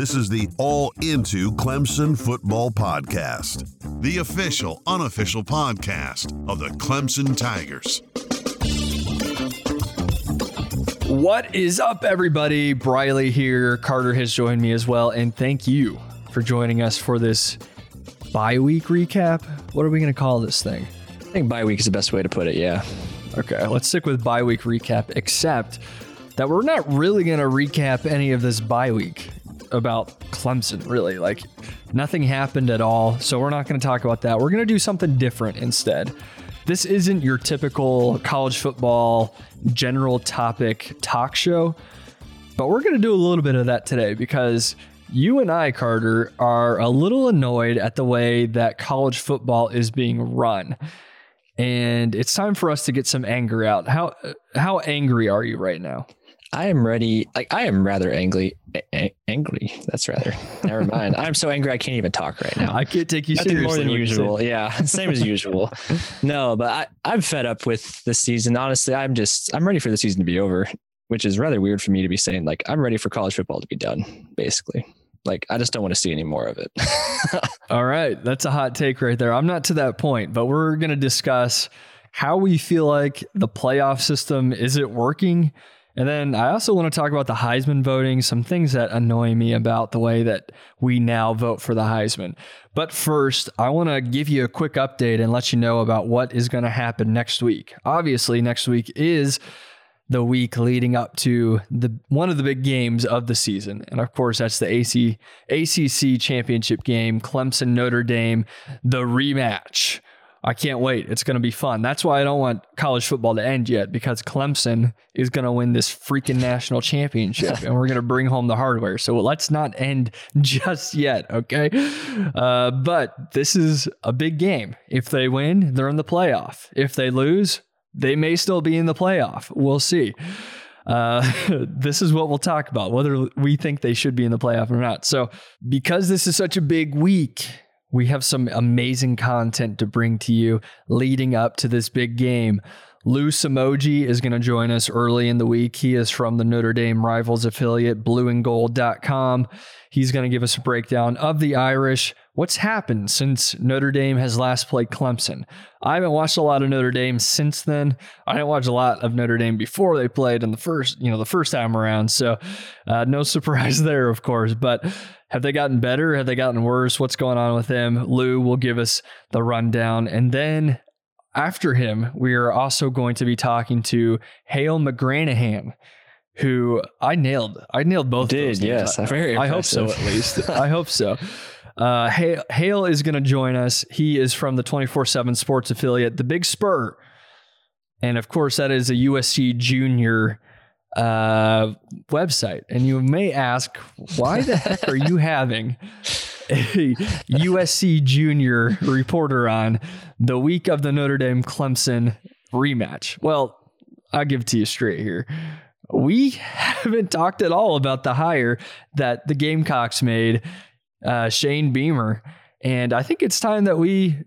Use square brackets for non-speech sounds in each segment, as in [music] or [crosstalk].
This is the All Into Clemson Football Podcast, the official, unofficial podcast of the Clemson Tigers. What is up, everybody? Briley here. Carter has joined me as well. And thank you for joining us for this bye week recap. What are we going to call this thing? I think bye week is the best way to put it. Yeah. Okay, let's stick with bye week recap, except that we're not really going to recap any of this bye week about Clemson, really. Like, nothing happened at all. So, we're not going to talk about that. We're going to do something different instead. This isn't your typical college football general topic talk show, but we're going to do a little bit of that today because you and I, Carter, are a little annoyed at the way that college football is being run. And it's time for us to get some anger out. How how angry are you right now? I am ready. Like I am rather angry. A- angry. That's rather. Never mind. [laughs] I'm so angry I can't even talk right now. I can't take you I think seriously. more than when you say usual. Yeah, [laughs] same as usual. No, but I, I'm fed up with the season. Honestly, I'm just I'm ready for the season to be over, which is rather weird for me to be saying. Like I'm ready for college football to be done. Basically, like I just don't want to see any more of it. [laughs] All right, that's a hot take right there. I'm not to that point, but we're going to discuss how we feel like the playoff system is it working? And then I also want to talk about the Heisman voting, some things that annoy me about the way that we now vote for the Heisman. But first, I want to give you a quick update and let you know about what is going to happen next week. Obviously, next week is the week leading up to the one of the big games of the season. And of course, that's the AC, ACC championship game, Clemson Notre Dame, the rematch. I can't wait. It's going to be fun. That's why I don't want college football to end yet because Clemson is going to win this freaking national championship [laughs] and we're going to bring home the hardware. So let's not end [laughs] just yet, okay? Uh, but this is a big game. If they win, they're in the playoff. If they lose, they may still be in the playoff. We'll see. Uh, [laughs] this is what we'll talk about, whether we think they should be in the playoff or not. So, because this is such a big week, we have some amazing content to bring to you leading up to this big game. Lou Somogyi is going to join us early in the week. He is from the Notre Dame Rivals affiliate, blueandgold.com. He's going to give us a breakdown of the Irish, what's happened since Notre Dame has last played Clemson. I haven't watched a lot of Notre Dame since then. I didn't watch a lot of Notre Dame before they played in the first, you know, the first time around. So, uh, no [laughs] surprise there, of course. But have they gotten better? Have they gotten worse? What's going on with them? Lou will give us the rundown. And then after him, we are also going to be talking to Hale McGranahan, who I nailed. I nailed both. of Did those yes, I, very. I hope so, at least. [laughs] I hope so. Uh, Hale, Hale is going to join us. He is from the 24 7 sports affiliate, The Big Spur. And of course, that is a USC junior uh, website. And you may ask, why the heck are you having a USC junior reporter on the week of the Notre Dame Clemson rematch? Well, I'll give it to you straight here. We haven't talked at all about the hire that the Gamecocks made, uh, Shane Beamer. And I think it's time that we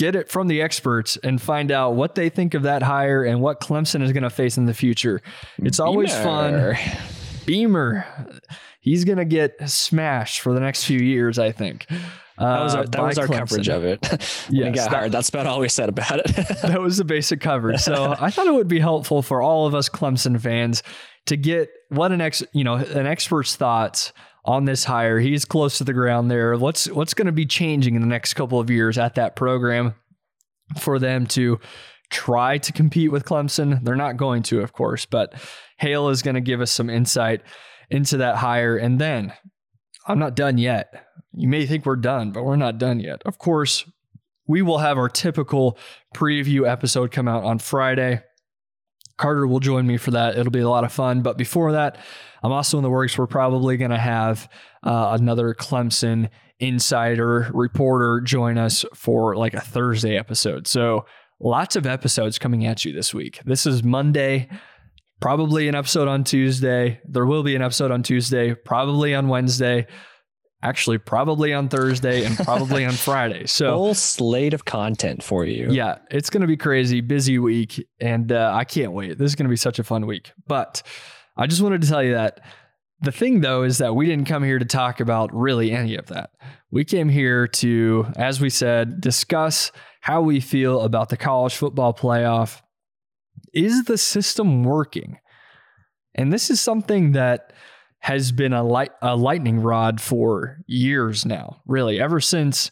get it from the experts and find out what they think of that hire and what Clemson is going to face in the future. It's always fun. Beamer. Beamer, he's going to get smashed for the next few years, I think. That was uh, our, that was our Clemson. coverage of it. [laughs] got that-. That's about all we said about it. [laughs] that was the basic coverage. So I thought it would be helpful for all of us Clemson fans to get what an ex, you know, an expert's thoughts on this hire. He's close to the ground there. What's what's going to be changing in the next couple of years at that program for them to try to compete with Clemson? They're not going to, of course, but Hale is going to give us some insight into that hire. And then I'm not done yet. You may think we're done, but we're not done yet. Of course, we will have our typical preview episode come out on Friday. Carter will join me for that. It'll be a lot of fun. But before that, I'm also in the works. We're probably going to have uh, another Clemson insider reporter join us for like a Thursday episode. So lots of episodes coming at you this week. This is Monday. Probably an episode on Tuesday. There will be an episode on Tuesday, probably on Wednesday, actually, probably on Thursday, and probably on [laughs] Friday. So, whole slate of content for you. yeah, it's going to be crazy, busy week, and uh, I can't wait. This is going to be such a fun week. But I just wanted to tell you that the thing though is that we didn't come here to talk about really any of that. We came here to, as we said, discuss how we feel about the college football playoff. Is the system working? And this is something that has been a light a lightning rod for years now. Really, ever since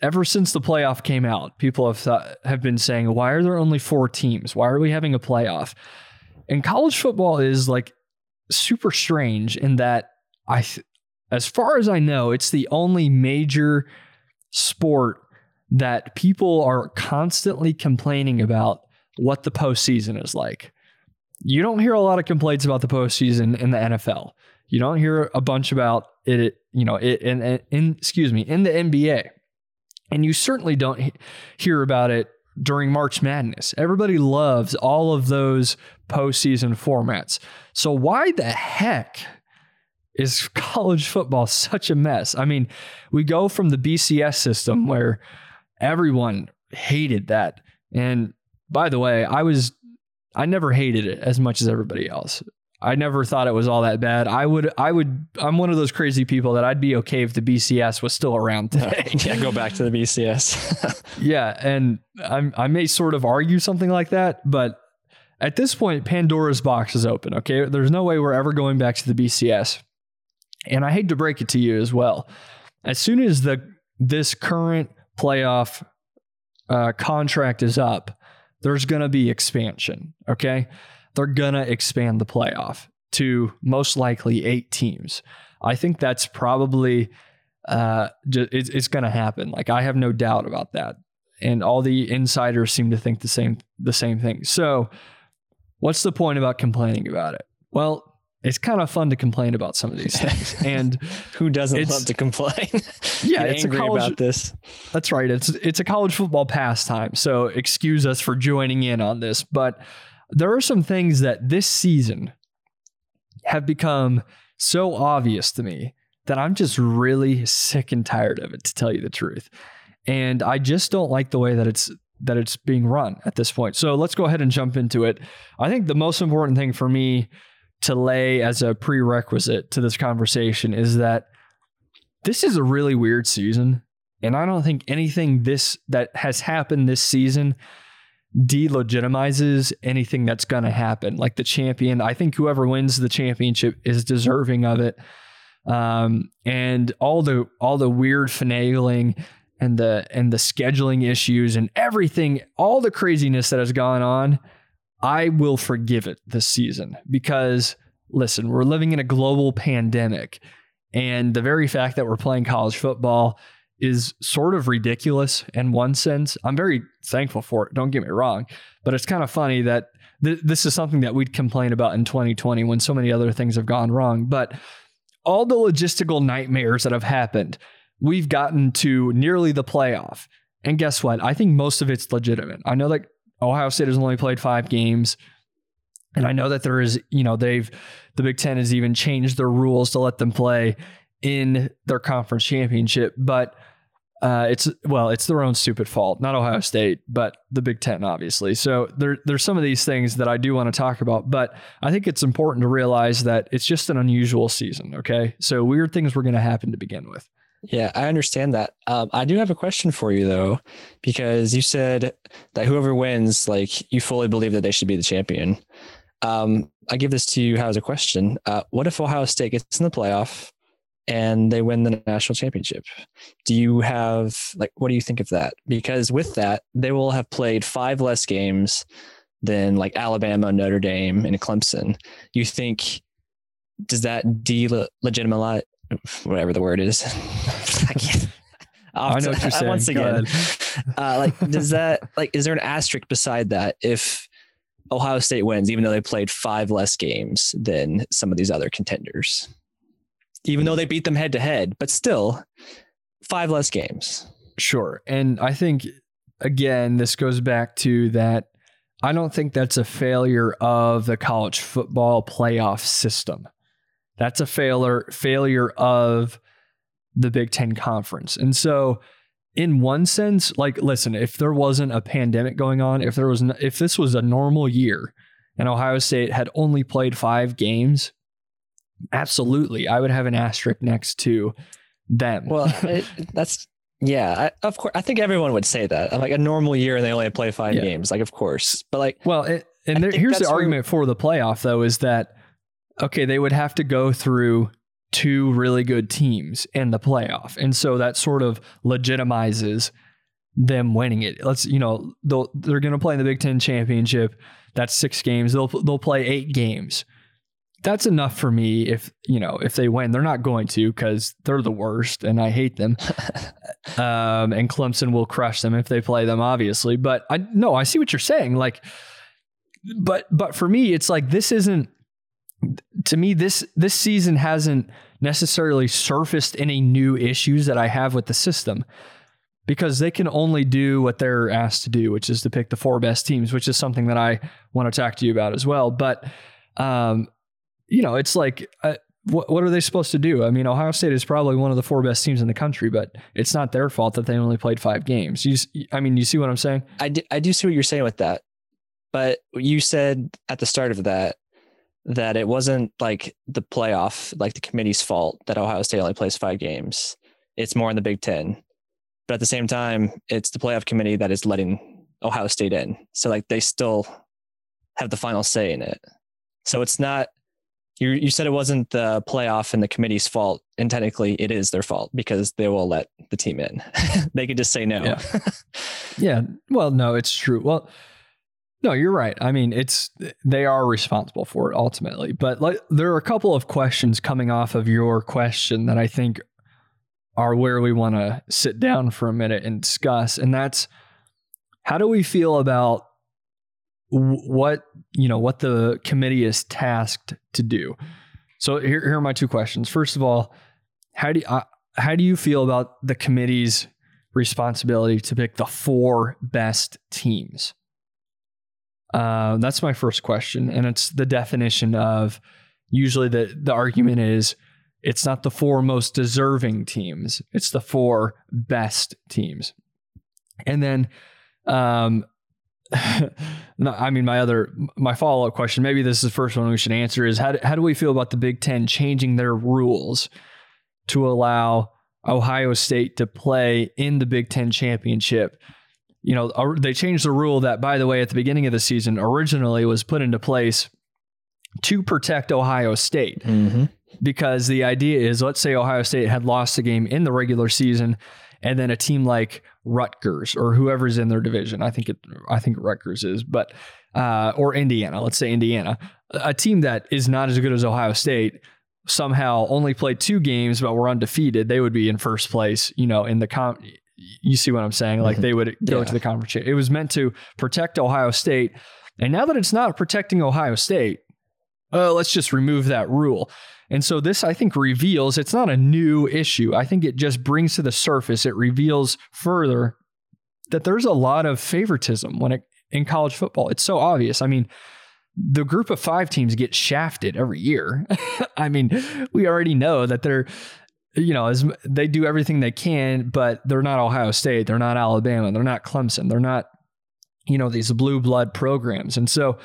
ever since the playoff came out, people have thought, have been saying, "Why are there only four teams? Why are we having a playoff?" And college football is like super strange in that I, as far as I know, it's the only major sport that people are constantly complaining about what the postseason is like. You don't hear a lot of complaints about the postseason in the NFL. You don't hear a bunch about it, you know, it in, in excuse me, in the NBA. And you certainly don't hear about it during March Madness. Everybody loves all of those postseason formats. So why the heck is [laughs] college football such a mess? I mean, we go from the BCS system where everyone hated that. And by the way, I was I never hated it as much as everybody else. I never thought it was all that bad. I would, I would, I'm one of those crazy people that I'd be okay if the BCS was still around today. [laughs] yeah, go back to the BCS. [laughs] yeah, and I'm, I may sort of argue something like that, but at this point, Pandora's box is open. Okay, there's no way we're ever going back to the BCS, and I hate to break it to you as well. As soon as the this current playoff uh, contract is up, there's going to be expansion. Okay they're going to expand the playoff to most likely eight teams. I think that's probably uh, it's, it's going to happen. Like I have no doubt about that, and all the insiders seem to think the same the same thing. So, what's the point about complaining about it? Well, it's kind of fun to complain about some of these things, [laughs] and who doesn't love to complain? [laughs] yeah, it's angry a college, about this. That's right. It's it's a college football pastime, so excuse us for joining in on this, but there are some things that this season have become so obvious to me that I'm just really sick and tired of it to tell you the truth. And I just don't like the way that it's that it's being run at this point. So let's go ahead and jump into it. I think the most important thing for me to lay as a prerequisite to this conversation is that this is a really weird season and I don't think anything this that has happened this season delegitimizes anything that's going to happen. Like the champion, I think whoever wins the championship is deserving of it. Um, and all the all the weird finagling and the and the scheduling issues and everything, all the craziness that has gone on, I will forgive it this season because listen, we're living in a global pandemic. And the very fact that we're playing college football is sort of ridiculous in one sense. I'm very thankful for it. Don't get me wrong, but it's kind of funny that th- this is something that we'd complain about in 2020 when so many other things have gone wrong. But all the logistical nightmares that have happened, we've gotten to nearly the playoff. And guess what? I think most of it's legitimate. I know that Ohio State has only played five games. And I know that there is, you know, they've, the Big Ten has even changed their rules to let them play in their conference championship. But uh, it's well, it's their own stupid fault, not Ohio State, but the Big Ten, obviously. So there, there's some of these things that I do want to talk about, but I think it's important to realize that it's just an unusual season. Okay, so weird things were going to happen to begin with. Yeah, I understand that. Um, I do have a question for you though, because you said that whoever wins, like you fully believe that they should be the champion. Um, I give this to you as a question. Uh, what if Ohio State gets in the playoff? And they win the national championship. Do you have like what do you think of that? Because with that, they will have played five less games than like Alabama, Notre Dame, and Clemson. You think does that delegitimize whatever the word is? [laughs] I can't. I know what you're [laughs] saying. Once again, uh, like, [laughs] does that like is there an asterisk beside that if Ohio State wins, even though they played five less games than some of these other contenders? Even though they beat them head to head, but still five less games. Sure. And I think, again, this goes back to that. I don't think that's a failure of the college football playoff system. That's a failure failure of the Big Ten conference. And so, in one sense, like, listen, if there wasn't a pandemic going on, if there was, if this was a normal year, and Ohio State had only played five games, absolutely, I would have an asterisk next to them. Well, [laughs] it, that's yeah. I, of course, I think everyone would say that. Like a normal year, and they only play five Yeah. games. Like, of course, but like, Well, it, and there, here's the argument for the playoff, though, is that okay, they would have to go through two really good teams in the playoff, and so that sort of legitimizes them winning it. Let's you know they'll, they're going to play in the Big Ten championship. That's six games. They'll they'll play eight games. That's enough for me. If you know if they win, they're not going to because they're the worst, and I hate them. [laughs] um, and Clemson will crush them if they play them, obviously. But I no, I see what you're saying. Like, but but for me, it's like this isn't. To me, this this season hasn't necessarily surfaced any new issues that I have with the system because they can only do what they're asked to do, which is to pick the four best teams, which is something that I want to talk to you about as well. But, um, you know, it's like, uh, what, what are they supposed to do? I mean, Ohio State is probably one of the four best teams in the country, but it's not their fault that they only played five games. You, I mean, you see what I'm saying? I do, I do see what you're saying with that, but you said at the start of that that it wasn't like the playoff, like the committee's fault that Ohio State only plays five games. It's more in the Big Ten, but at the same time, it's the playoff committee that is letting Ohio State in. So like they still have the final say in it. So it's not. You you said it wasn't the playoff and the committee's fault, and technically it is their fault because they will let the team in. [laughs] they could just say no. Yeah. [laughs] Yeah. Well, no, it's true. Well, no, you're right. I mean, it's they are responsible for it ultimately. But like there are a couple of questions coming off of your question that I think are where we want to sit down for a minute and discuss and that's how do we feel about what, you know, what the committee is tasked to do? So here, here are my two questions. First of all, how do you, uh, how do you feel about the committee's responsibility to pick the four best teams? Uh, that's my first question, and it's the definition of. Usually, the the argument is it's not the four most deserving teams; it's the four best teams. And then, um, [laughs] no, I mean, my other my follow up question, maybe this is the first one we should answer, is how do, how do we feel about the Big Ten changing their rules to allow Ohio State to play in the Big Ten championship? You know, they changed the rule that, by the way, at the beginning of the season, originally was put into place to protect Ohio State Mm-hmm. because the idea is let's say Ohio State had lost a game in the regular season and then a team like Rutgers or whoever's in their division. I think it I think Rutgers is but uh, or Indiana let's say Indiana. A team that is not as good as Ohio State somehow only played two games but were undefeated they would be in first place you know in the com you see what I'm saying? Like they would go Yeah. to the conference. It was meant to protect Ohio State. And now that it's not protecting Ohio State uh, let's just remove that rule. And so this, I think, reveals it's not a new issue. I think it just brings to the surface, it reveals further that there's a lot of favoritism when it in college football. It's so obvious. I mean, the group of five teams get shafted every year. [laughs] I mean, we already know that they're, you know, as they do everything they can, but they're not Ohio State, they're not Alabama, they're not Clemson, they're not, you know, these blue blood programs. And so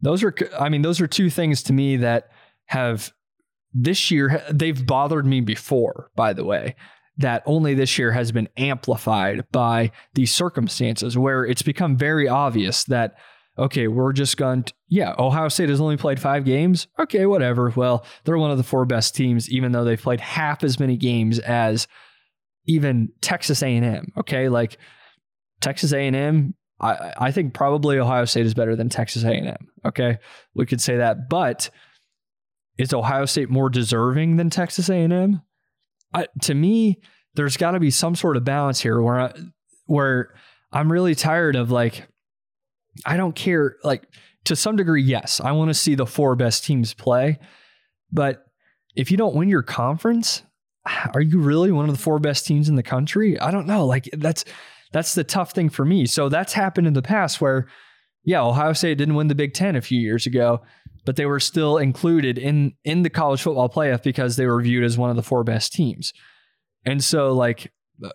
those are, I mean, those are two things to me that have this year, they've bothered me before, by the way, that only this year has been amplified by these circumstances where it's become very obvious that, okay, we're just going to, yeah, Ohio State has only played five games. Okay, whatever. Well, they're one of the four best teams, even though they've played half as many games as even Texas A&M. Okay, like Texas A&M, I, I think probably Ohio State is better than Texas A&M. Okay, we could say that, but is Ohio State more deserving than Texas A&M? I, to me, there's got to be some sort of balance here where I, where I'm really tired of like I don't care like to some degree yes, I want to see the four best teams play, but if you don't win your conference, are you really one of the four best teams in the country? I don't know. Like that's that's the tough thing for me. So that's happened in the past where yeah, Ohio State didn't win the Big 10 a few years ago, but they were still included in in the college football playoff because they were viewed as one of the four best teams. And so like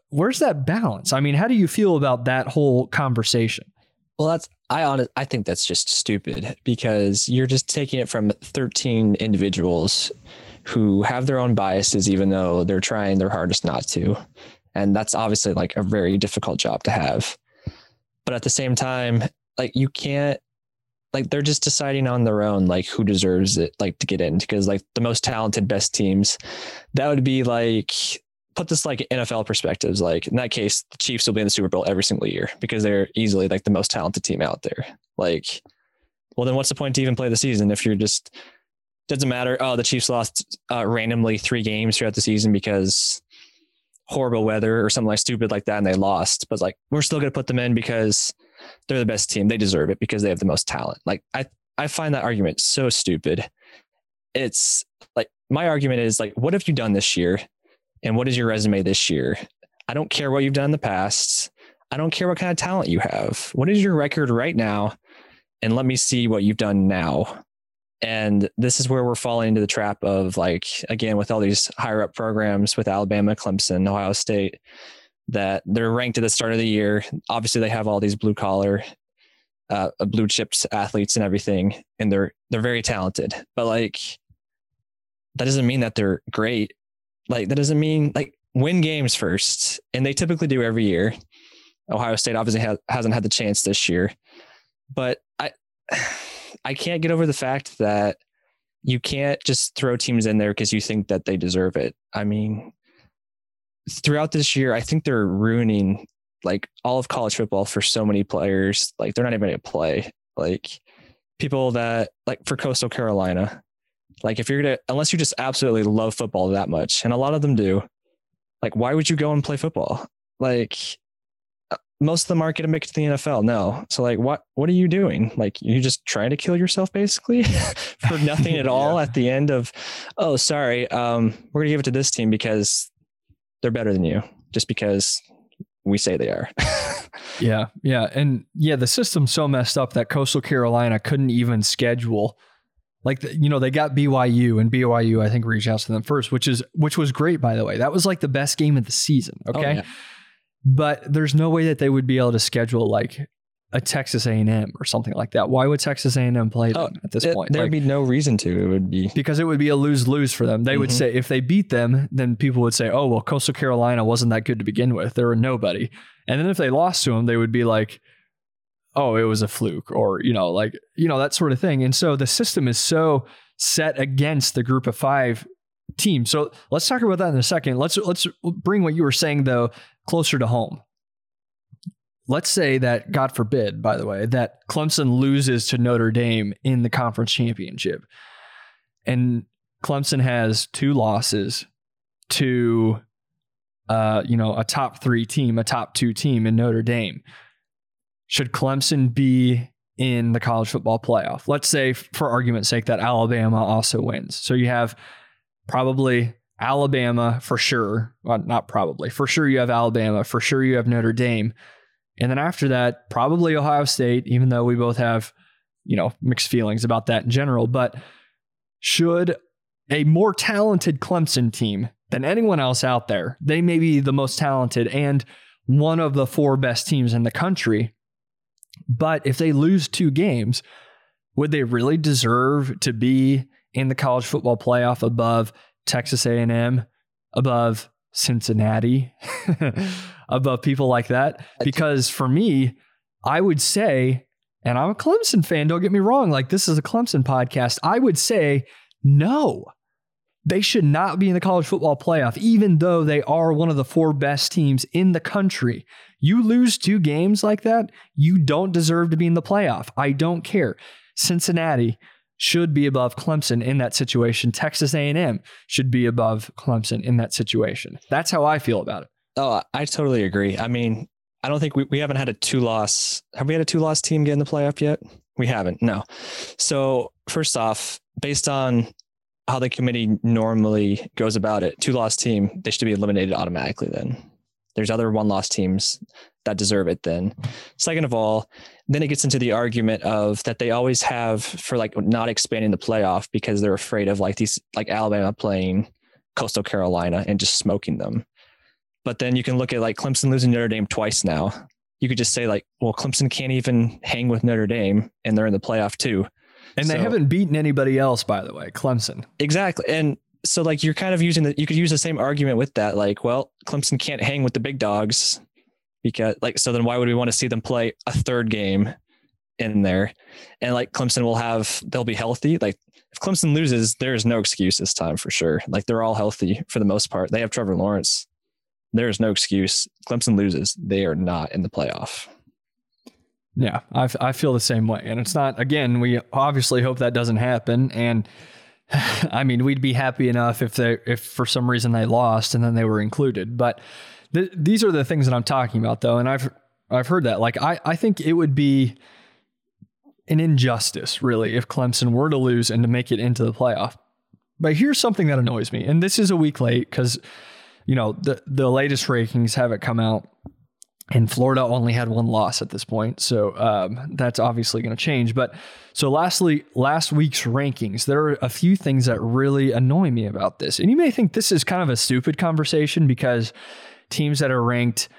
where's that balance? I mean, how do you feel about that whole conversation? Well, that's I honest, I think that's just stupid because you're just taking it from 13 individuals who have their own biases, even though they're trying their hardest not to. And that's obviously like a very difficult job to have. But at the same time, like you can't like they're just deciding on their own like who deserves it like to get in because like the most talented best teams that would be like put this like NFL perspectives like in that case the Chiefs will be in the Super Bowl every single year because they're easily like the most talented team out there. Like well then what's the point to even play the season if you're just doesn't matter oh the Chiefs lost uh, randomly 3 games throughout the season because horrible weather or something like stupid like that and they lost but like we're still going to put them in because they're the best team. They deserve it because they have the most talent. Like i i find that argument so stupid. It's like my argument is like what have you done this year? And what is your resume this year? I don't care what you've done in the past. I don't care what kind of talent you have. What is your record right now? And let me see what you've done now. And this is where we're falling into the trap of like, again, with all these higher up programs with Alabama, Clemson, Ohio State, that they're ranked at the start of the year. Obviously, they have all these blue collar, uh, blue chips athletes and everything, and they're they're very talented. But like, that doesn't mean that they're great. Like that doesn't mean like win games first, and they typically do every year. Ohio State obviously ha- hasn't had the chance this year, but I. I can't get over the fact that you can't just throw teams in there because you think that they deserve it. I mean, throughout this year, I think they're ruining like all of college football for so many players. Like they're not even going to play. Like people that like for Coastal Carolina, like if you're gonna unless you just absolutely love football that much, and a lot of them do, like why would you go and play football? Like most of them aren't going to make it to the NFL. No. So like, what, what are you doing? Like you're just trying to kill yourself basically [laughs] for nothing at [laughs] all yeah. at the end of, oh, sorry. Um, we're gonna give it to this team because they're better than you just because we say they are. [laughs] yeah. Yeah. And yeah, the system's so messed up that coastal Carolina couldn't even schedule like the, you know they got BYU and BYU I think reached out to them first which is which was great by the way that was like the best game of the season oh, okay oh, yeah but there's no way that they would be able to schedule like a Texas A&M or something like that. Why would Texas A&M play them oh, at this it, point? There'd like, be no reason to. It would be because it would be a lose lose for them. They mm-hmm. would say if they beat them, then people would say, "Oh well, Coastal Carolina wasn't that good to begin with. They were nobody." And then if they lost to them, they would be like, "Oh, it was a fluke," or you know, like you know that sort of thing. And so the system is so set against the Group of Five team. So let's talk about that in a second. Let's let's bring what you were saying though closer to home let's say that, God forbid, by the way, that Clemson loses to Notre Dame in the conference championship. And Clemson has two losses to uh, you know, a top three team, a top two team in Notre Dame. Should Clemson be in the college football playoff? Let's say, for argument's sake, that Alabama also wins. So you have probably Alabama for sure. Well, not probably. For sure, you have Alabama. For sure, you have Notre Dame. And then after that, probably Ohio State, even though we both have, you know, mixed feelings about that in general. But should a more talented Clemson team than anyone else out there, they may be the most talented and one of the four best teams in the country. But if they lose two games, would they really deserve to be in the college football playoff above Texas A&M, above Cincinnati, [laughs] above people like that. Because for me, I would say, and I'm a Clemson fan, don't get me wrong, like this is a Clemson podcast. I would say, no, they should not be in the college football playoff, even though they are one of the four best teams in the country. You lose two games like that, you don't deserve to be in the playoff. I don't care. Cincinnati, should be above Clemson in that situation. Texas A&M should be above Clemson in that situation. That's how I feel about it. Oh, I totally agree. I mean, I don't think we, we haven't had a two loss. Have we had a two loss team get in the playoff yet? We haven't. No. So first off, based on how the committee normally goes about it, two loss team, they should be eliminated automatically then. There's other one loss teams that deserve it then. Second of all, then it gets into the argument of that they always have for like not expanding the playoff because they're afraid of like these like Alabama playing Coastal Carolina and just smoking them. But then you can look at like Clemson losing Notre Dame twice now. You could just say like, well, Clemson can't even hang with Notre Dame, and they're in the playoff too. And so, they haven't beaten anybody else, by the way. Clemson. Exactly, and so like you're kind of using the you could use the same argument with that. Like, well, Clemson can't hang with the big dogs because like so then why would we want to see them play a third game in there? And like Clemson will have they'll be healthy. Like if Clemson loses, there is no excuse this time for sure. Like they're all healthy for the most part. They have Trevor Lawrence. There is no excuse. Clemson loses, they are not in the playoff. Yeah, I, I feel the same way. And it's not, again, we obviously hope that doesn't happen. And [sighs] I mean, we'd be happy enough if they, if for some reason they lost and then they were included. But th- these are the things that I'm talking about, though. And I've, I've heard that. Like, I, I think it would be an injustice, really, if Clemson were to lose and to make it into the playoff. But here's something that annoys me. And this is a week late because, you know, the, the latest rankings haven't come out and Florida only had one loss at this point, so um, that's obviously going to change. But so lastly, last week's rankings, there are a few things that really annoy me about this, and you may think this is kind of a stupid conversation because teams that are ranked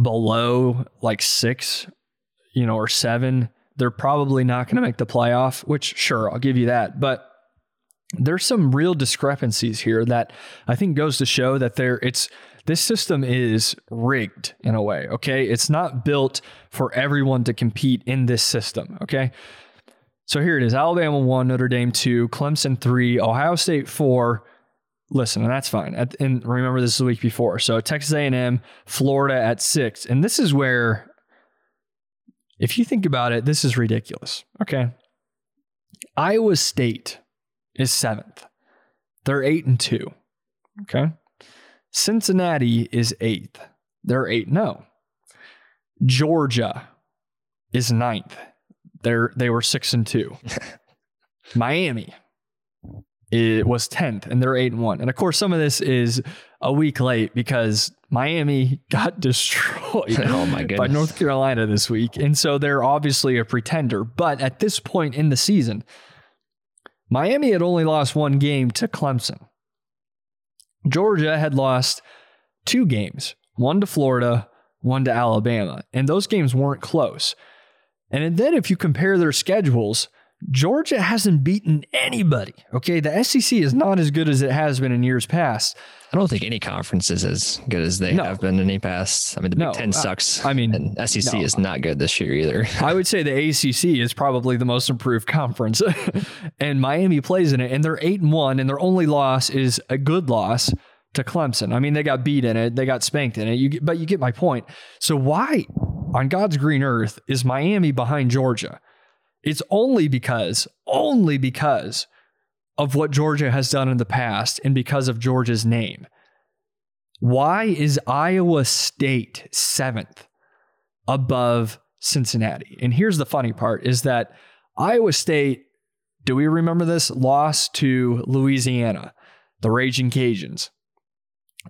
below like six, you know, or seven, they're probably not going to make the playoff. Which sure, I'll give you that, but there's some real discrepancies here that I think goes to show that there it's this system is rigged in a way, okay? It's not built for everyone to compete in this system, okay? So here it is Alabama 1, Notre Dame 2, Clemson 3, Ohio State 4. Listen, and that's fine. And remember, this is the week before. So Texas A&M, Florida at 6. And this is where, if you think about it, this is ridiculous, okay? Iowa State is seventh. They're eight and two. Okay. Cincinnati is eighth. They're 8 0. Georgia is ninth. They're, they were 6 and 2. [laughs] Miami it was 10th and they're 8 and 1. And of course some of this is a week late because Miami [laughs] got destroyed [laughs] oh my goodness. by North Carolina this week. And so they're obviously a pretender, but at this point in the season Miami had only lost one game to Clemson. Georgia had lost two games, one to Florida, one to Alabama, and those games weren't close. And then if you compare their schedules, Georgia hasn't beaten anybody. Okay, the SEC is not as good as it has been in years past. I don't think any conference is as good as they no. have been in the past. I mean, the no, Big Ten sucks. I mean, and SEC no. is not good this year either. [laughs] I would say the ACC is probably the most improved conference, [laughs] and Miami plays in it, and they're eight and one, and their only loss is a good loss to Clemson. I mean, they got beat in it, they got spanked in it. You get, but you get my point. So why on God's green earth is Miami behind Georgia? It's only because, only because of what Georgia has done in the past and because of Georgia's name. Why is Iowa State seventh above Cincinnati? And here's the funny part is that Iowa State, do we remember this? Lost to Louisiana, the Raging Cajuns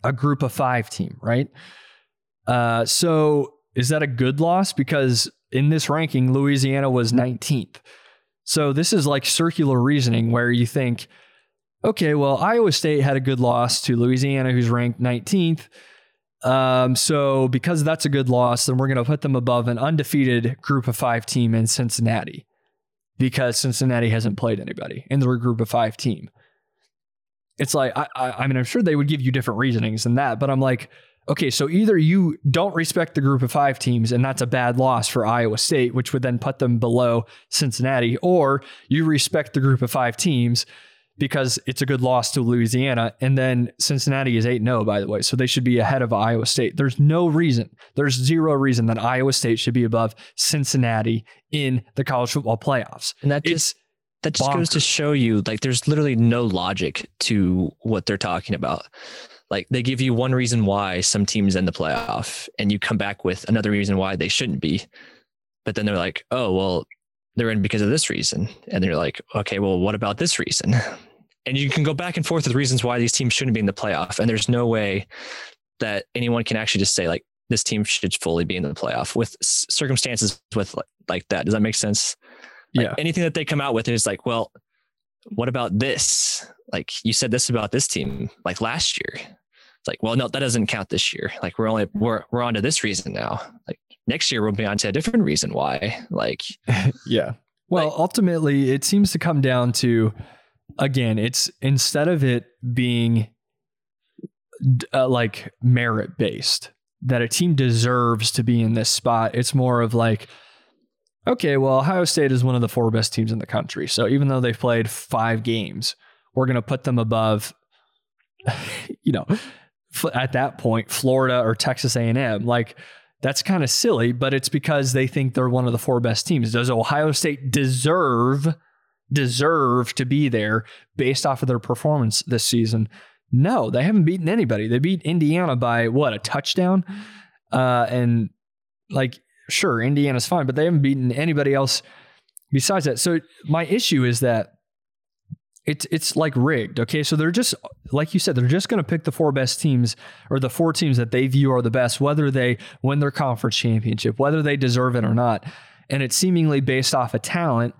a group of five team, right? Uh, so is that a good loss? Because in this ranking, Louisiana was 19th. So this is like circular reasoning where you think, okay, well, Iowa State had a good loss to Louisiana, who's ranked 19th. Um, so because that's a good loss, then we're going to put them above an undefeated group of five team in Cincinnati because Cincinnati hasn't played anybody and they're a group of five team it's like I, I, I mean I'm sure they would give you different reasonings than that, but I'm like, okay, so either you don't respect the group of five teams, and that's a bad loss for Iowa State, which would then put them below Cincinnati, or you respect the group of five teams because it's a good loss to Louisiana. And then Cincinnati is 8 0, by the way. So they should be ahead of Iowa State. There's no reason, there's zero reason that Iowa State should be above Cincinnati in the college football playoffs. And that just that just bonkers. goes to show you like there's literally no logic to what they're talking about. Like they give you one reason why some teams in the playoff and you come back with another reason why they shouldn't be. But then they're like, oh, well, they're in because of this reason. And they're like, okay, well, what about this reason? And you can go back and forth with reasons why these teams shouldn't be in the playoff. And there's no way that anyone can actually just say, like, this team should fully be in the playoff with circumstances with like that. Does that make sense? Like yeah. Anything that they come out with is like, well, what about this? Like you said this about this team, like last year. It's like, well, no, that doesn't count this year. Like we're only we're we're on to this reason now. Like next year we'll be on to a different reason why. Like [laughs] yeah. Well, like, ultimately it seems to come down to again, it's instead of it being uh, like merit based that a team deserves to be in this spot. It's more of like, okay, well, Ohio State is one of the four best teams in the country. So even though they've played five games, we're going to put them above, [laughs] you know, at that point, Florida or Texas A&M. Like that's kind of silly, but it's because they think they're one of the four best teams. Does Ohio State deserve deserve to be there based off of their performance this season? No, they haven't beaten anybody. They beat Indiana by what a touchdown, uh, and like sure, Indiana's fine, but they haven't beaten anybody else besides that. So my issue is that it's it's like rigged. Okay, so they're just like you said, they're just going to pick the four best teams or the four teams that they view are the best, whether they win their conference championship, whether they deserve it or not, and it's seemingly based off of talent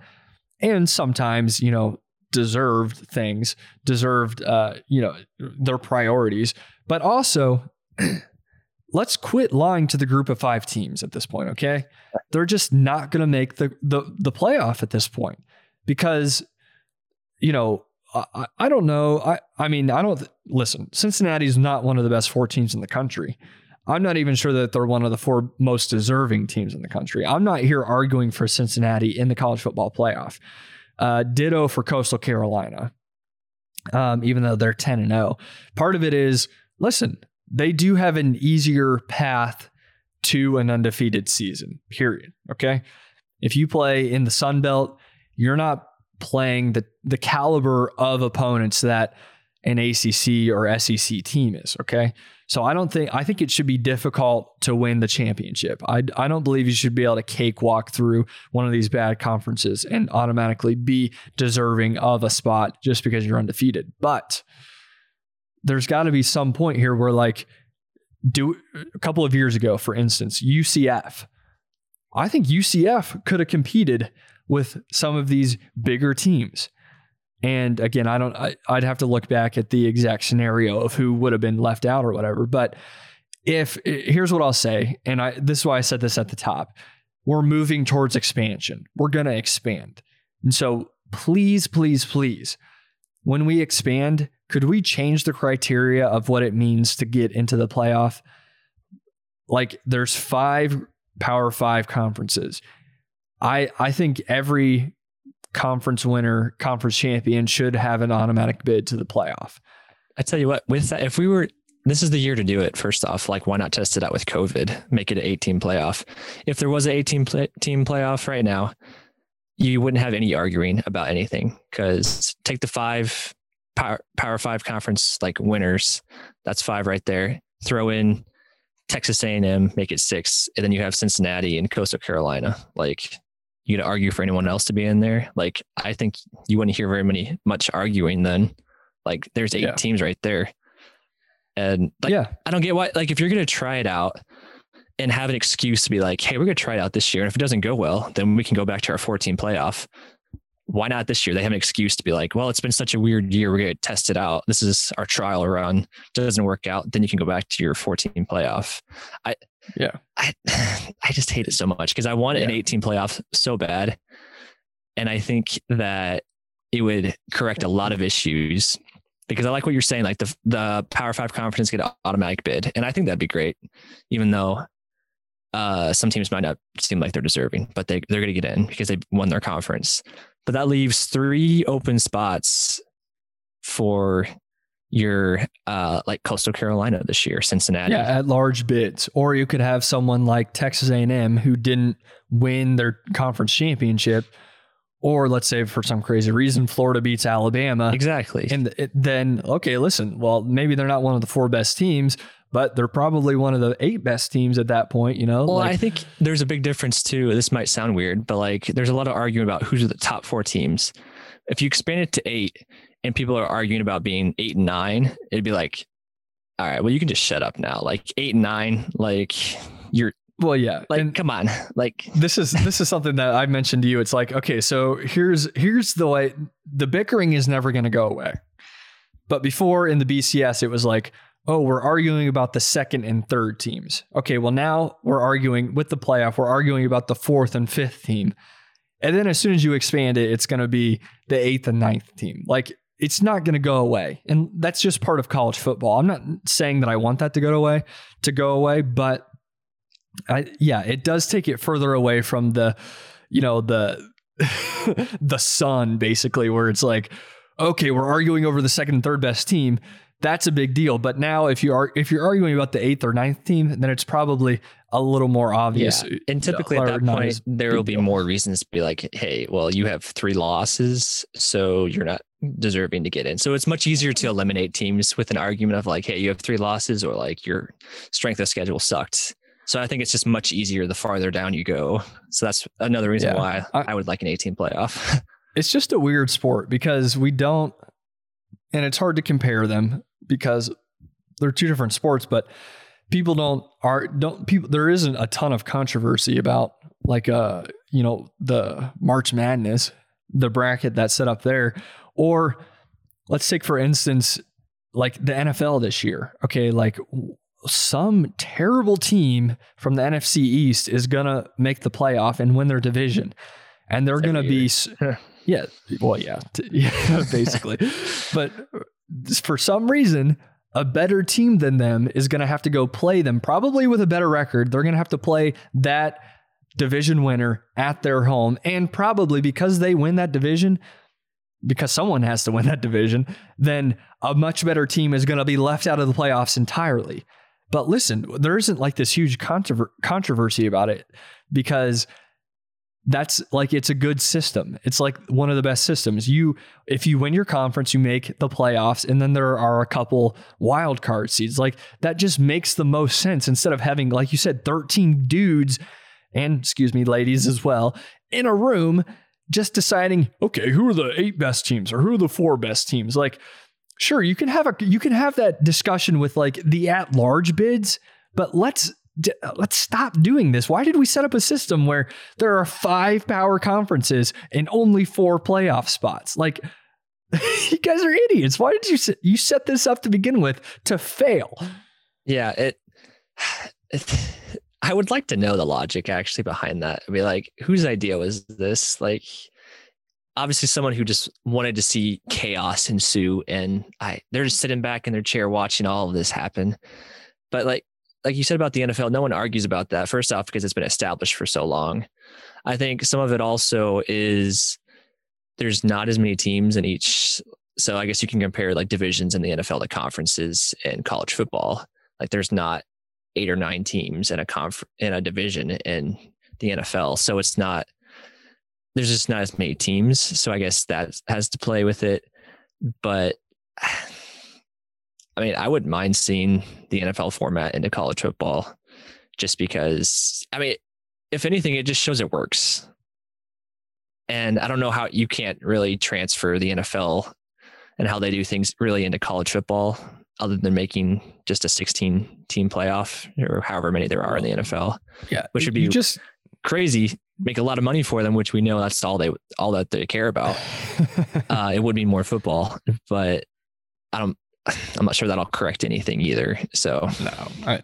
and sometimes you know deserved things, deserved, uh, you know, their priorities. But also, [clears throat] let's quit lying to the group of five teams at this point. Okay, they're just not going to make the, the the playoff at this point because, you know, I, I don't know. I I mean, I don't listen. Cincinnati's not one of the best four teams in the country. I'm not even sure that they're one of the four most deserving teams in the country. I'm not here arguing for Cincinnati in the college football playoff. Uh, ditto for Coastal Carolina, um, even though they're 10 and 0. Part of it is listen, they do have an easier path to an undefeated season, period. Okay. If you play in the Sun Belt, you're not playing the, the caliber of opponents that an ACC or SEC team is. Okay. So I don't think I think it should be difficult to win the championship. I, I don't believe you should be able to cakewalk through one of these bad conferences and automatically be deserving of a spot just because you're undefeated. But there's got to be some point here where like do a couple of years ago, for instance, UCF. I think UCF could have competed with some of these bigger teams. And again, I don't, I, would have to look back at the exact scenario of who would have been left out or whatever. But if here's what I'll say, and I, this is why I said this at the top we're moving towards expansion. We're going to expand. And so please, please, please, when we expand, could we change the criteria of what it means to get into the playoff? Like there's five power five conferences. I I think every conference winner, conference champion should have an automatic bid to the playoff. I tell you what, with that, if we were, this is the year to do it. First off, like why not test it out with COVID? Make it an 18 playoff. If there was an 18 play, team playoff right now, you wouldn't have any arguing about anything because take the five power, power five conference like winners. That's five right there. Throw in Texas A&M, make it six, and then you have Cincinnati and Coastal Carolina. Like you to argue for anyone else to be in there. Like I think you wouldn't hear very many much arguing then. Like there's eight yeah. teams right there. And like yeah. I don't get why like if you're gonna try it out and have an excuse to be like, hey, we're gonna try it out this year. And if it doesn't go well, then we can go back to our 14 playoff. Why not this year? They have an excuse to be like, well, it's been such a weird year. We're gonna test it out. This is our trial run. Doesn't work out, then you can go back to your 14 playoff. I yeah. I [sighs] I just hate it so much because I want yeah. an 18 playoff so bad. And I think that it would correct a lot of issues because I like what you're saying. Like the the Power Five conference get an automatic bid, and I think that'd be great, even though uh, some teams might not seem like they're deserving, but they they're going to get in because they won their conference. But that leaves three open spots for your uh, like Coastal Carolina this year, Cincinnati. Yeah, at large bids. Or you could have someone like Texas A&M who didn't win their conference championship. Or let's say for some crazy reason, Florida beats Alabama. Exactly. And it, then, okay, listen, well, maybe they're not one of the four best teams, but they're probably one of the eight best teams at that point, you know? Well, like, I think there's a big difference too. This might sound weird, but like there's a lot of argument about who's the top four teams. If you expand it to eight, and people are arguing about being eight and nine, it'd be like, all right, well, you can just shut up now. Like eight and nine, like you're well, yeah. Like, and come on. [laughs] Like this is this is something that I mentioned to you. It's like, okay, so here's here's the way the bickering is never gonna go away. But before in the BCS, it was like, oh, we're arguing about the second and third teams. Okay, well now we're arguing with the playoff, we're arguing about the fourth and fifth team. And then as soon as you expand it, it's gonna be the eighth and ninth team. Like it's not going to go away. And that's just part of college football. I'm not saying that I want that to go away, to go away, but I, yeah, it does take it further away from the, you know, the [laughs] the sun basically where it's like, okay, we're arguing over the second and third best team. That's a big deal. But now if you are if you're arguing about the eighth or ninth team, then it's probably a little more obvious. Yeah. Uh, and typically at that point, there will be more reasons to be like, hey, well, you have three losses, so you're not deserving to get in. So it's much easier to eliminate teams with an argument of like, hey, you have three losses or like your strength of schedule sucked. So I think it's just much easier the farther down you go. So that's another reason yeah. why I, I would like an 18 playoff. [laughs] it's just a weird sport because we don't, and it's hard to compare them because they're two different sports, but people don't are don't people there isn't a ton of controversy about like uh you know the March Madness, the bracket that's set up there, or let's take for instance like the NFL this year. Okay, like some terrible team from the NFC East is going to make the playoff and win their division. And they're going to be, [laughs] yeah, well, yeah, [laughs] yeah basically. but for some reason, a better team than them is going to have to go play them, probably with a better record. They're going to have to play that division winner at their home. And probably because they win that division, because someone has to win that division, then a much better team is going to be left out of the playoffs entirely. But listen, there isn't like this huge controver- controversy about it because that's like it's a good system. It's like one of the best systems. You if you win your conference, you make the playoffs and then there are a couple wild card seeds. Like that just makes the most sense instead of having like you said 13 dudes and excuse me ladies as well in a room just deciding, okay, who are the eight best teams or who are the four best teams? Like sure you can have a you can have that discussion with like the at large bids but let's let's stop doing this. Why did we set up a system where there are five power conferences and only four playoff spots? Like [laughs] you guys are idiots. Why did you set, you set this up to begin with to fail? Yeah it, it [sighs] i would like to know the logic actually behind that. I mean like whose idea was this? Like obviously someone who just wanted to see chaos ensue and I they're just sitting back in their chair watching all of this happen. But like like you said about the NFL, no one argues about that. First off, because it's been established for so long. I think some of it also is there's not as many teams in each. So I guess you can compare like divisions in the NFL to conferences in college football. Like there's not eight or nine teams in a conf in a division in the NFL. So it's not there's just not as many teams. So I guess that has to play with it. But [sighs] I mean, I wouldn't mind seeing the NFL format into college football just because, I mean, if anything, it just shows it works. And I don't know how you can't really transfer the NFL and how they do things really into college football other than making just a 16 team playoff or however many there are in the NFL. Yeah. Which would be just crazy make a lot of money for them, which we know that's all they all that they care about. [laughs] uh, it would be more football, but I don't. I'm not sure that'll correct anything either. So no, I,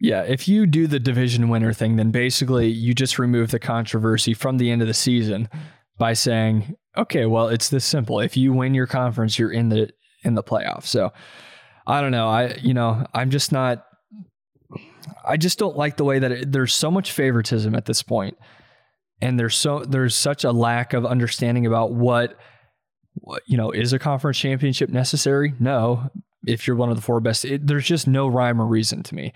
yeah. If you do the division winner thing, then basically you just remove the controversy from the end of the season by saying, okay, well, it's this simple. If you win your conference, you're in the in the playoffs. So I don't know. I you know I'm just not. I just don't like the way that it, there's so much favoritism at this point and there's so there's such a lack of understanding about what, what you know is a conference championship necessary? No. If you're one of the four best it, there's just no rhyme or reason to me.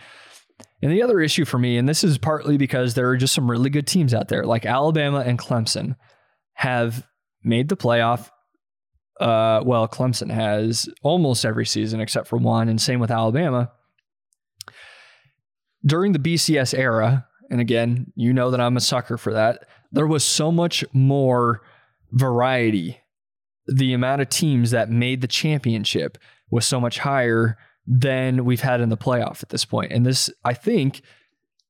And the other issue for me and this is partly because there are just some really good teams out there like alabama and clemson have made the playoff uh, well clemson has almost every season except for one and same with alabama during the bcs era and again, you know that I'm a sucker for that. There was so much more variety. The amount of teams that made the championship was so much higher than we've had in the playoff at this point. And this, I think,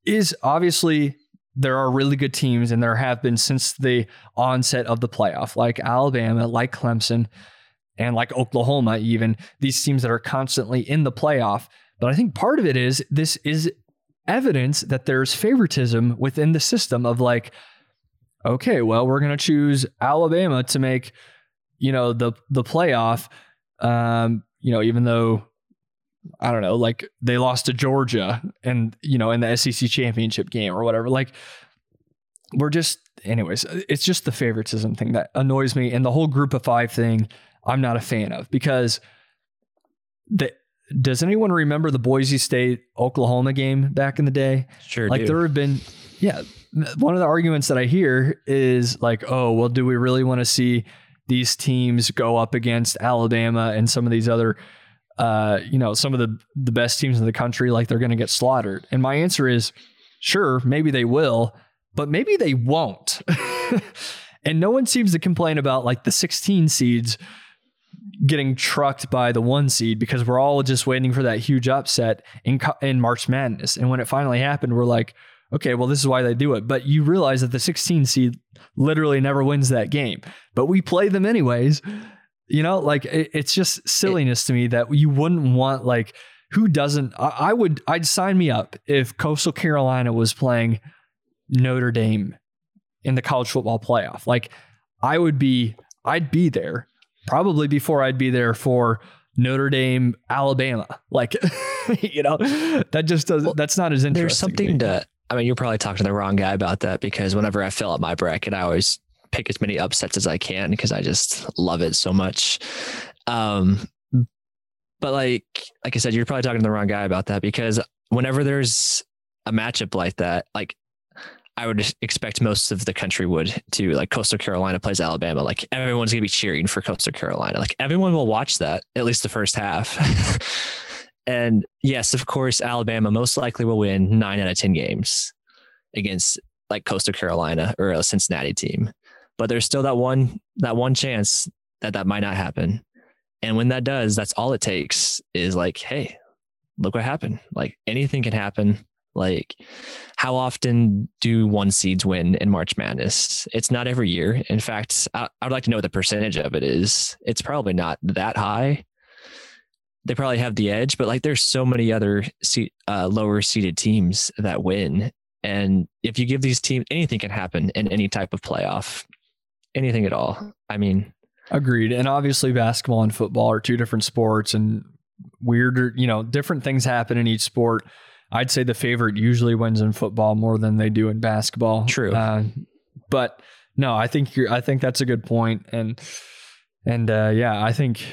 is obviously there are really good teams, and there have been since the onset of the playoff, like Alabama, like Clemson, and like Oklahoma, even these teams that are constantly in the playoff. But I think part of it is this is evidence that there's favoritism within the system of like, okay, well, we're going to choose Alabama to make, you know, the the playoff, um, you know, even though I don't know, like they lost to Georgia and you know in the SEC championship game or whatever. Like we're just, anyways, it's just the favoritism thing that annoys me, and the whole group of five thing. I'm not a fan of because the does anyone remember the Boise State Oklahoma game back in the day? Sure. Like do. there have been, yeah. One of the arguments that I hear is like, oh, well, do we really want to see these teams go up against Alabama and some of these other, uh, you know, some of the the best teams in the country? Like they're going to get slaughtered. And my answer is, sure, maybe they will, but maybe they won't. [laughs] and no one seems to complain about like the 16 seeds getting trucked by the one seed because we're all just waiting for that huge upset in in March Madness. And when it finally happened, we're like, okay, well, this is why they do it. But you realize that the 16 seed literally never wins that game, but we play them anyways. You know, like it, it's just silliness to me that you wouldn't want like who doesn't. I, I would. I'd sign me up if Coastal Carolina was playing Notre Dame in the college football playoff. Like I would be. I'd be there probably before I'd be there for Notre Dame, Alabama. Like, [laughs] you know, that just does. Well, that's not as interesting. There's something to, to. I mean, you're probably talking to the wrong guy about that because whenever I fill up my bracket, I always pick as many upsets as I can because I just love it so much. Um, but like, like I said, you're probably talking to the wrong guy about that because whenever there's a matchup like that, like I would expect most of the country would to like Coastal Carolina plays Alabama. Like everyone's gonna be cheering for Coastal Carolina. Like everyone will watch that at least the first half. [laughs] and yes, of course, Alabama most likely will win nine out of ten games against like Coastal Carolina or a Cincinnati team. But there's still that one that one chance that that might not happen. And when that does, that's all it takes is like, hey, look what happened. Like anything can happen. Like, how often do one seeds win in March Madness? It's not every year. In fact, I, I would like to know what the percentage of it is. It's probably not that high. They probably have the edge, but like, there's so many other uh, lower seeded teams that win. And if you give these teams, anything can happen in any type of playoff, anything at all. I mean, agreed. And obviously, basketball and football are two different sports, and weirder, you know, different things happen in each sport I'd say the favorite usually wins in football more than they do in basketball. True. Uh, but no, I think you're, I think that's a good point. And, and, uh, yeah, I think,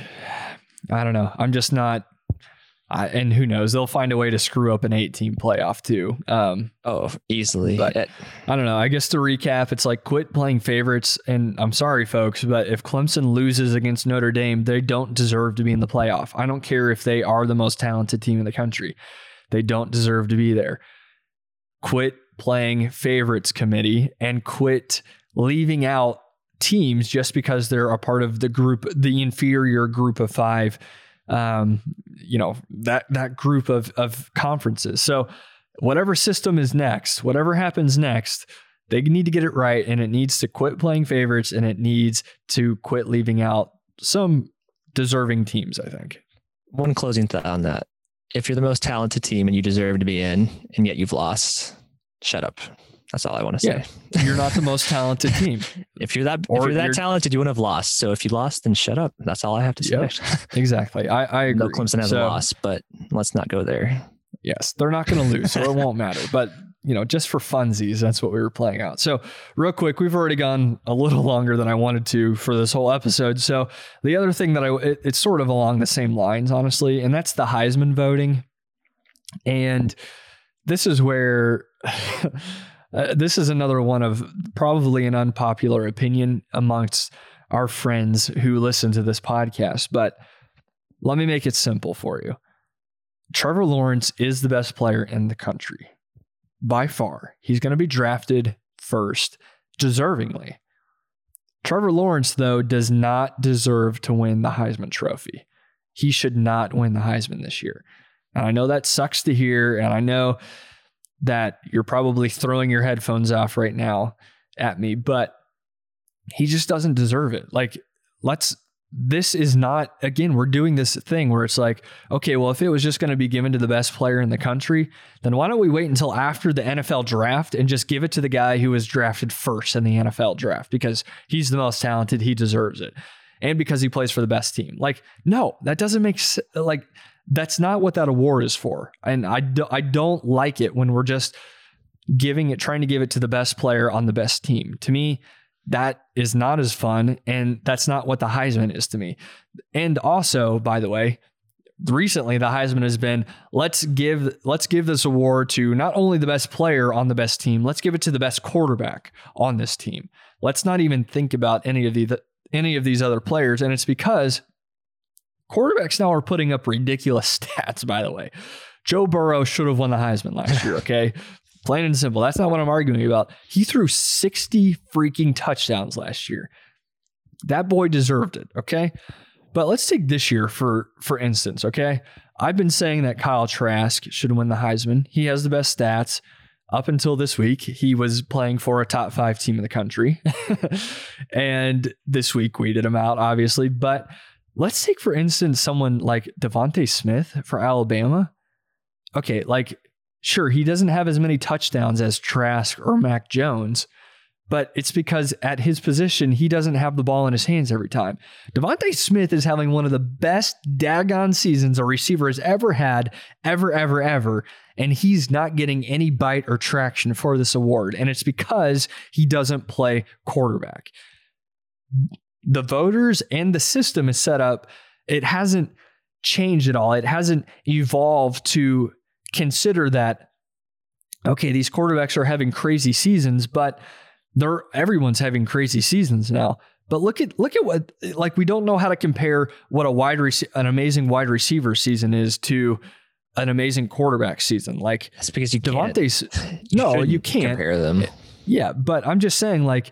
I don't know. I'm just not, I, and who knows? They'll find a way to screw up an 18 playoff too. Um, oh, easily. But it, I don't know. I guess to recap, it's like quit playing favorites. And I'm sorry, folks, but if Clemson loses against Notre Dame, they don't deserve to be in the playoff. I don't care if they are the most talented team in the country. They don't deserve to be there. Quit playing favorites committee and quit leaving out teams just because they're a part of the group, the inferior group of five. Um, you know that that group of of conferences. So whatever system is next, whatever happens next, they need to get it right, and it needs to quit playing favorites, and it needs to quit leaving out some deserving teams. I think. One closing thought on that: if you're the most talented team and you deserve to be in, and yet you've lost, shut up. That's all I want to say. Yeah, you're not the most [laughs] talented team. if you're that, or if you're that you're, talented, you wouldn't have lost. So if you lost, then shut up. That's all I have to say. Yep, exactly. I, I agree. No, Clemson has so, a loss, but let's not go there. Yes, they're not going to lose, so it [laughs] won't matter. But you know, just for funsies, that's what we were playing out. So, real quick, we've already gone a little longer than I wanted to for this whole episode. So, the other thing that I, it, it's sort of along the same lines, honestly, and that's the Heisman voting. And this is where. [laughs] Uh, this is another one of probably an unpopular opinion amongst our friends who listen to this podcast, but let me make it simple for you. Trevor Lawrence is the best player in the country by far. He's going to be drafted first, deservingly. Trevor Lawrence, though, does not deserve to win the Heisman Trophy. He should not win the Heisman this year. And I know that sucks to hear. And I know that you're probably throwing your headphones off right now at me, but he just doesn't deserve it. Like, let's this is not again we're doing this thing where it's like okay well if it was just going to be given to the best player in the country then why don't we wait until after the NFL draft and just give it to the guy who was drafted first in the NFL draft because he's the most talented he deserves it and because he plays for the best team. Like, no, that doesn't make sense. Like, that's not what that award is for. And I, do, I don't like it when we're just giving it, trying to give it to the best player on the best team. To me, that is not as fun. And that's not what the Heisman is to me. And also, by the way, recently the Heisman has been let's give let's give this award to not only the best player on the best team, let's give it to the best quarterback on this team. Let's not even think about any of the any of these other players and it's because quarterbacks now are putting up ridiculous [laughs] stats by the way. Joe Burrow should have won the Heisman last year, okay? [laughs] Plain and simple. That's not what I'm arguing about. He threw 60 freaking touchdowns last year. That boy deserved it, okay? But let's take this year for for instance, okay? I've been saying that Kyle Trask should win the Heisman. He has the best stats. Up until this week, he was playing for a top five team in the country. [laughs] and this week weeded him out, obviously. But let's take, for instance, someone like DeVonta Smith for Alabama. Okay, like Sure, he doesn't have as many touchdowns as Trask or Mac Jones, but it's because at his position, he doesn't have the ball in his hands every time. DeVonta Smith is having one of the best daggone seasons a receiver has ever had, ever, ever, ever. And he's not getting any bite or traction for this award. And it's because he doesn't play quarterback. The voters and the system is set up, it hasn't changed at all. It hasn't evolved to consider that okay, these quarterbacks are having crazy seasons, but they're everyone's having crazy seasons now. But look at look at what like we don't know how to compare what a wide rec- an amazing wide receiver season is to an amazing quarterback season. Like that's because you DeVonta's [laughs] no, you can't compare them. Yeah, but I'm just saying like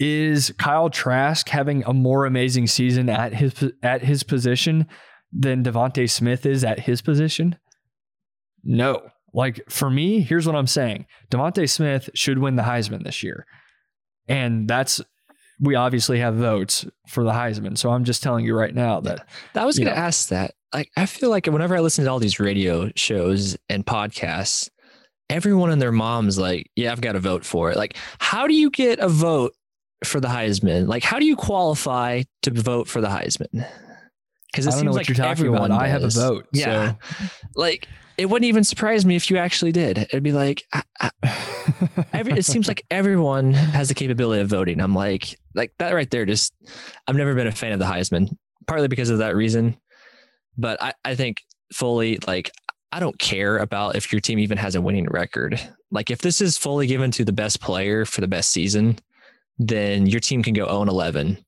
is Kyle Trask having a more amazing season at his at his position than DeVonta Smith is at his position? No. Like for me, here's what I'm saying DeVonta Smith should win the Heisman this year. And that's, we obviously have votes for the Heisman. So I'm just telling you right now that. I was going to ask that. Like, I feel like whenever I listen to all these radio shows and podcasts, everyone and their mom's like, yeah, I've got to vote for it. Like, how do you get a vote for the Heisman? Like, how do you qualify to vote for the Heisman? Because it seems like everyone. I have a vote. Yeah. So. [laughs] Like, it wouldn't even surprise me if you actually did. It'd be like, I, I, [laughs] every, it seems like everyone has the capability of voting. I'm like, like that right there. Just, I've never been a fan of the Heisman, partly because of that reason. But I, I think fully, like, I don't care about if your team even has a winning record. Like, if this is fully given to the best player for the best season, then your team can go 0 11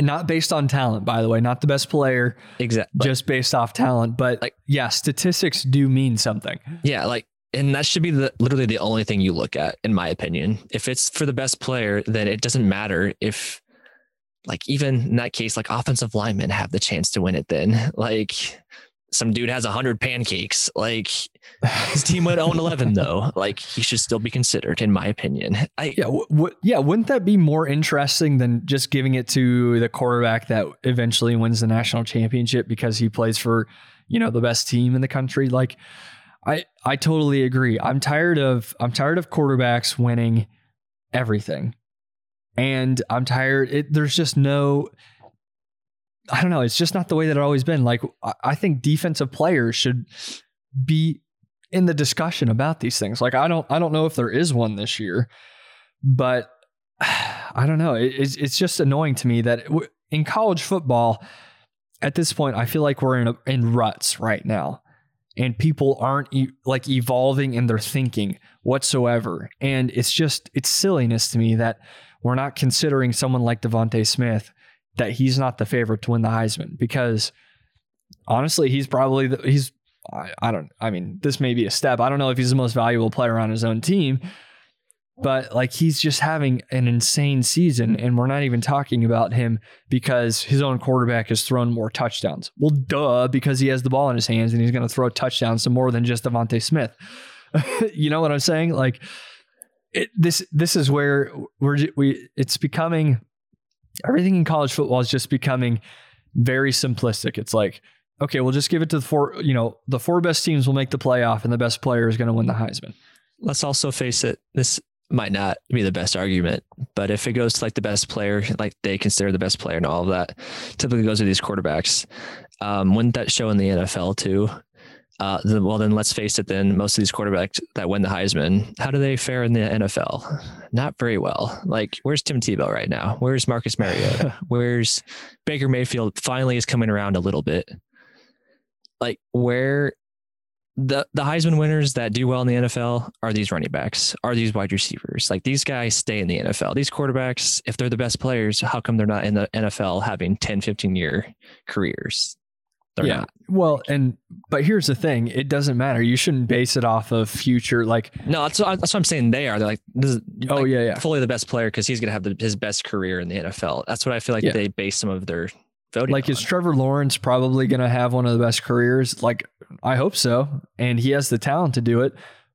and not based on talent, by the way, not the best player, exactly, just based off talent. But like, yeah, statistics do mean something. Yeah, like, and that should be the literally the only thing you look at, in my opinion. If it's for the best player, then it doesn't matter if, like, even in that case, like offensive linemen have the chance to win it. Then, like, some dude has 100 pancakes. Like [laughs] his team went 0 11, though. Like he should still be considered, in my opinion. I, yeah. W- yeah. Wouldn't that be more interesting than just giving it to the quarterback that eventually wins the national championship because he plays for, you know, the best team in the country? Like, I, I totally agree. I'm tired of, I'm tired of quarterbacks winning everything. And I'm tired. It, there's just no, I don't know. It's just not the way that it always been. Like I think defensive players should be in the discussion about these things. Like I don't I don't know if there is one this year, but [sighs] I don't know. It, it's it's just annoying to me that in college football at this point I feel like we're in a, in ruts right now. And people aren't e- like evolving in their thinking whatsoever. And it's just it's silliness to me that we're not considering someone like DeVonta Smith that he's not the favorite to win the Heisman because honestly, he's probably the, he's I, I don't I mean this may be a step. I don't know if he's the most valuable player on his own team, but like he's just having an insane season, and we're not even talking about him because his own quarterback has thrown more touchdowns. Well, duh, because he has the ball in his hands and he's going to throw touchdowns to more than just DeVonta Smith. [laughs] you know what I'm saying? Like it, this this is where we're we it's becoming everything in college football is just becoming very simplistic. It's like, okay, we'll just give it to the four, you know, the four best teams will make the playoff and the best player is going to win the Heisman. Let's also face it. This might not be the best argument, but if it goes to like the best player, like they consider the best player and all of that, typically goes to these quarterbacks. Um, wouldn't that show in the NFL too? Uh, the, well, then let's face it. Then most of these quarterbacks that win the Heisman, how do they fare in the NFL? Not very well. Like, where's Tim Tebow right now? Where's Marcus Mariota? [laughs] where's Baker Mayfield? Finally, is coming around a little bit. Like, where the the Heisman winners that do well in the NFL are these running backs, are these wide receivers. Like these guys stay in the NFL. These quarterbacks, if they're the best players, how come they're not in the NFL having 10, 15 year careers? They're yeah. not. Well, and but here's the thing: it doesn't matter. You shouldn't base it off of future. Like, No, that's what, that's what I'm saying. They are. They're like, this is oh like, yeah, yeah, fully the best player because he's going to have the, his best career in the NFL. That's what I feel like Yeah. they base some of their voting like on. is Trevor Lawrence probably going to have one of the best careers? Like, I hope so, and he has the talent to do it.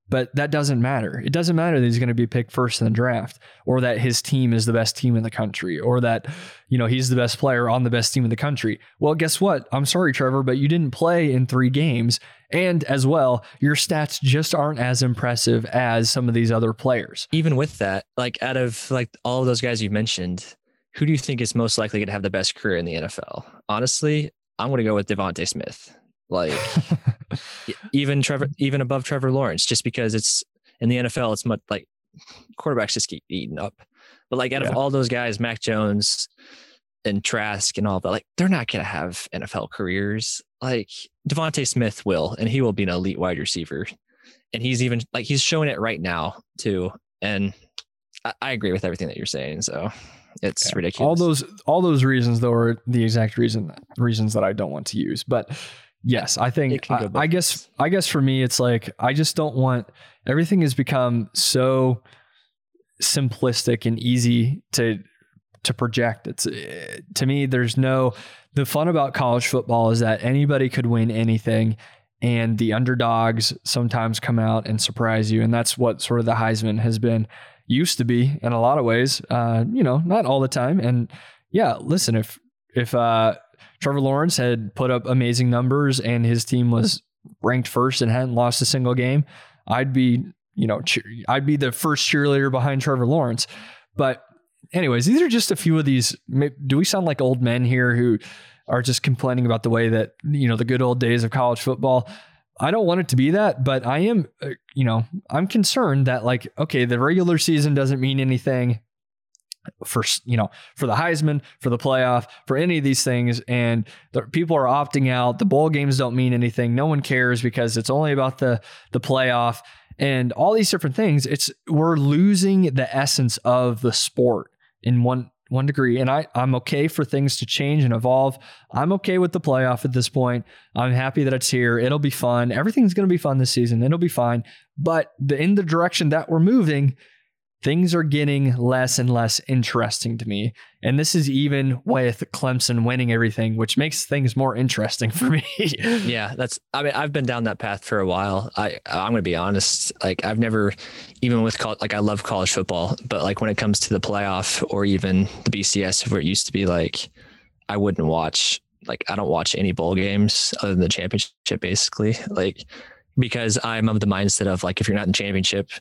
But that doesn't matter. It doesn't matter that he's going to be picked first in the draft, or that his team is the best team in the country, or that you know he's the best player on the best team in the country. Well, guess what? I'm sorry, Trevor, but you didn't play in three games, and as well, your stats just aren't as impressive as some of these other players. even with that, like out of like all of those guys you mentioned, who do you think is most likely going to have the best career in the NFL? Honestly, I'm going to go with DeVonta Smith. Like [laughs] even Trevor, even above Trevor Lawrence, just because it's in the NFL, it's much like quarterbacks just keep eating up. But like out Yeah. of all those guys, Mac Jones and Trask and all that, like they're not going to have NFL careers. Like DeVonta Smith will, and he will be an elite wide receiver. And he's even like he's showing it right now too. And I, I agree with everything that you're saying. So it's Yeah. ridiculous. All those all those reasons though are the exact reason reasons that I don't want to use. But yes, I think I, I guess. I guess for me it's like I just don't want everything has become so simplistic and easy to to project. It's eh, to me there's no the fun about college football is that anybody could win anything and the underdogs sometimes come out and surprise you and that's what sort of the Heisman has been used to be in a lot of ways. Uh, you know, not all the time. And yeah, listen, if if uh, Trevor Lawrence had put up amazing numbers and his team was ranked first and hadn't lost a single game, I'd be you know cheer- I'd be the first cheerleader behind Trevor Lawrence. But anyways, these are just a few of these. Do we sound like old men here who are just complaining about the way that you know the good old days of college football? I don't want it to be that, but I am, uh, you know, I'm concerned that like, okay, the regular season doesn't mean anything for you know for the Heisman, for the playoff, for any of these things, and the, people are opting out. The bowl games don't mean anything. No one cares because it's only about the the playoff and all these different things. It's we're losing the essence of the sport in one one degree, and I I'm okay for things to change and evolve. I'm okay with the playoff at this point. I'm happy that it's here. It'll be fun. Everything's going to be fun this season. It'll be fine. But the, in the direction that we're moving, things are getting less and less interesting to me. And this is even with Clemson winning everything, which makes things more interesting for me. [laughs] yeah, that's. I mean, I've been down that path for a while. I I'm gonna be honest. Like I've never, even with college, like I love college football, but like when it comes to the playoff or even the BCS, where it used to be like, I wouldn't watch. Like I don't watch any bowl games other than the championship, basically. Like because I'm of the mindset of like if you're not in championship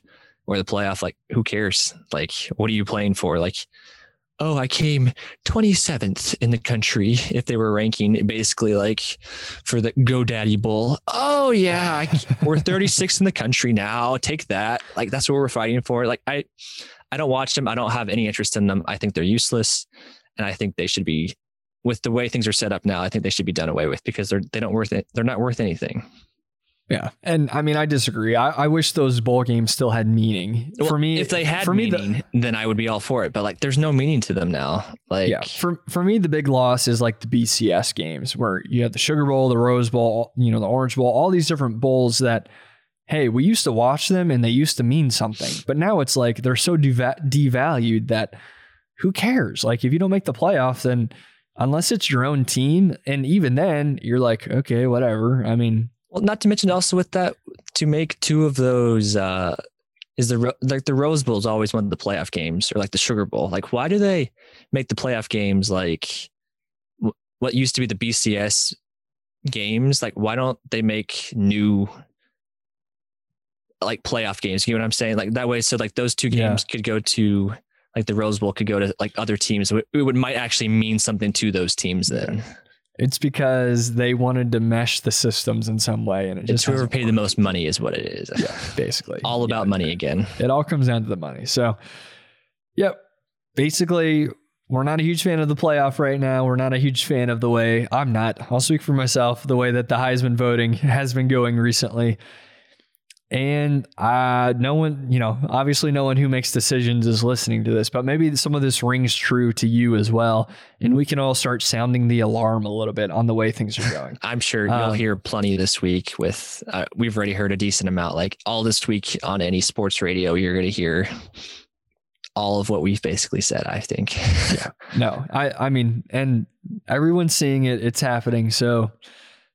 or the playoff, like who cares? Like what are you playing for? Like oh, I came 27th in the country if they were ranking basically like for the GoDaddy Bowl. Oh yeah, I, [laughs] we're 36th in the country now. Take that. Like that's what we're fighting for. Like I, I don't watch them. I don't have any interest in them. I think they're useless, and I think they should be. With the way things are set up now, I think they should be done away with because they're they don't worth it. They're not worth anything. Yeah. And I mean, I disagree. I, I wish those bowl games still had meaning. for me, if they had for me, the- meaning, then I would be all for it. But like, there's no meaning to them now. Like, yeah, for for me, the big loss is like the BCS games where you have the Sugar Bowl, the Rose Bowl, you know, the Orange Bowl, all these different bowls that, hey, we used to watch them and they used to mean something, but now it's like they're so deva- devalued that who cares? Like if you don't make the playoff, then unless it's your own team, and even then, you're like, okay, whatever. I mean, Well, not to mention also with that to make two of those uh is the like the Rose Bowl is always one of the playoff games or like the Sugar Bowl. Like why do they make the playoff games like what used to be the BCS games? Like why don't they make new like playoff games. You know what I'm saying? Like that way, so like those two games Yeah. could go to like the Rose Bowl could go to like other teams. It it would might actually mean something to those teams then. It's because they wanted to mesh the systems in some way, and it It's just whoever paid the most money is what it is. Yeah, basically. [laughs] All Yeah. about money again. It all comes down to the money. So, yep. Basically, we're not a huge fan of the playoff right now. We're not a huge fan of the way I'm not. I'll speak for myself. The way that the Heisman voting has been going recently, and uh, no one, you know, obviously, no one who makes decisions is listening to this. But maybe some of this rings true to you as well, and we can all start sounding the alarm a little bit on the way things are going. [laughs] I'm sure you'll Um, hear plenty this week. With uh, we've already heard a decent amount. Like all this week on any sports radio, you're going to hear all of what we've basically said. I think. Yeah. No, I I mean, and everyone's seeing it. It's happening. So,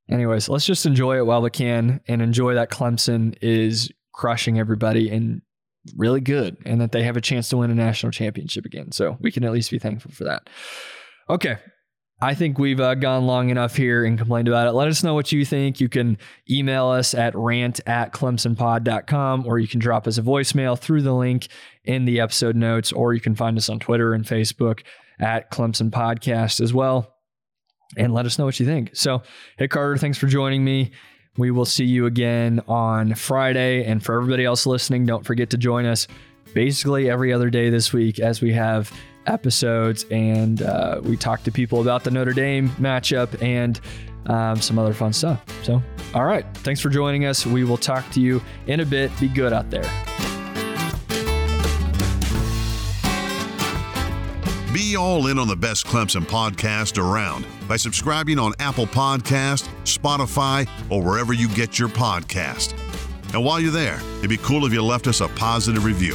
anyways, let's just enjoy it while we can, and enjoy that Clemson is crushing everybody and really good, and that they have a chance to win a national championship again. So we can at least be thankful for that. Okay. I think we've uh, gone long enough here and complained about it. Let us know what you think. You can email us at rant at clemsonpod.com or you can drop us a voicemail through the link in the episode notes, or you can find us on Twitter and Facebook at Clemson Podcast as well. And let us know what you think. So, hey, Carter, thanks for joining me. We will see you again on Friday. And for everybody else listening, don't forget to join us basically every other day this week as we have episodes and uh, we talk to people about the Notre Dame matchup and um, some other fun stuff. So, all right. Thanks for joining us. We will talk to you in a bit. Be good out there. Be all in on the best Clemson podcast around by subscribing on Apple Podcast, Spotify, or wherever you get your podcast. And while you're there, it'd be cool if you left us a positive review.